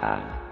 ha.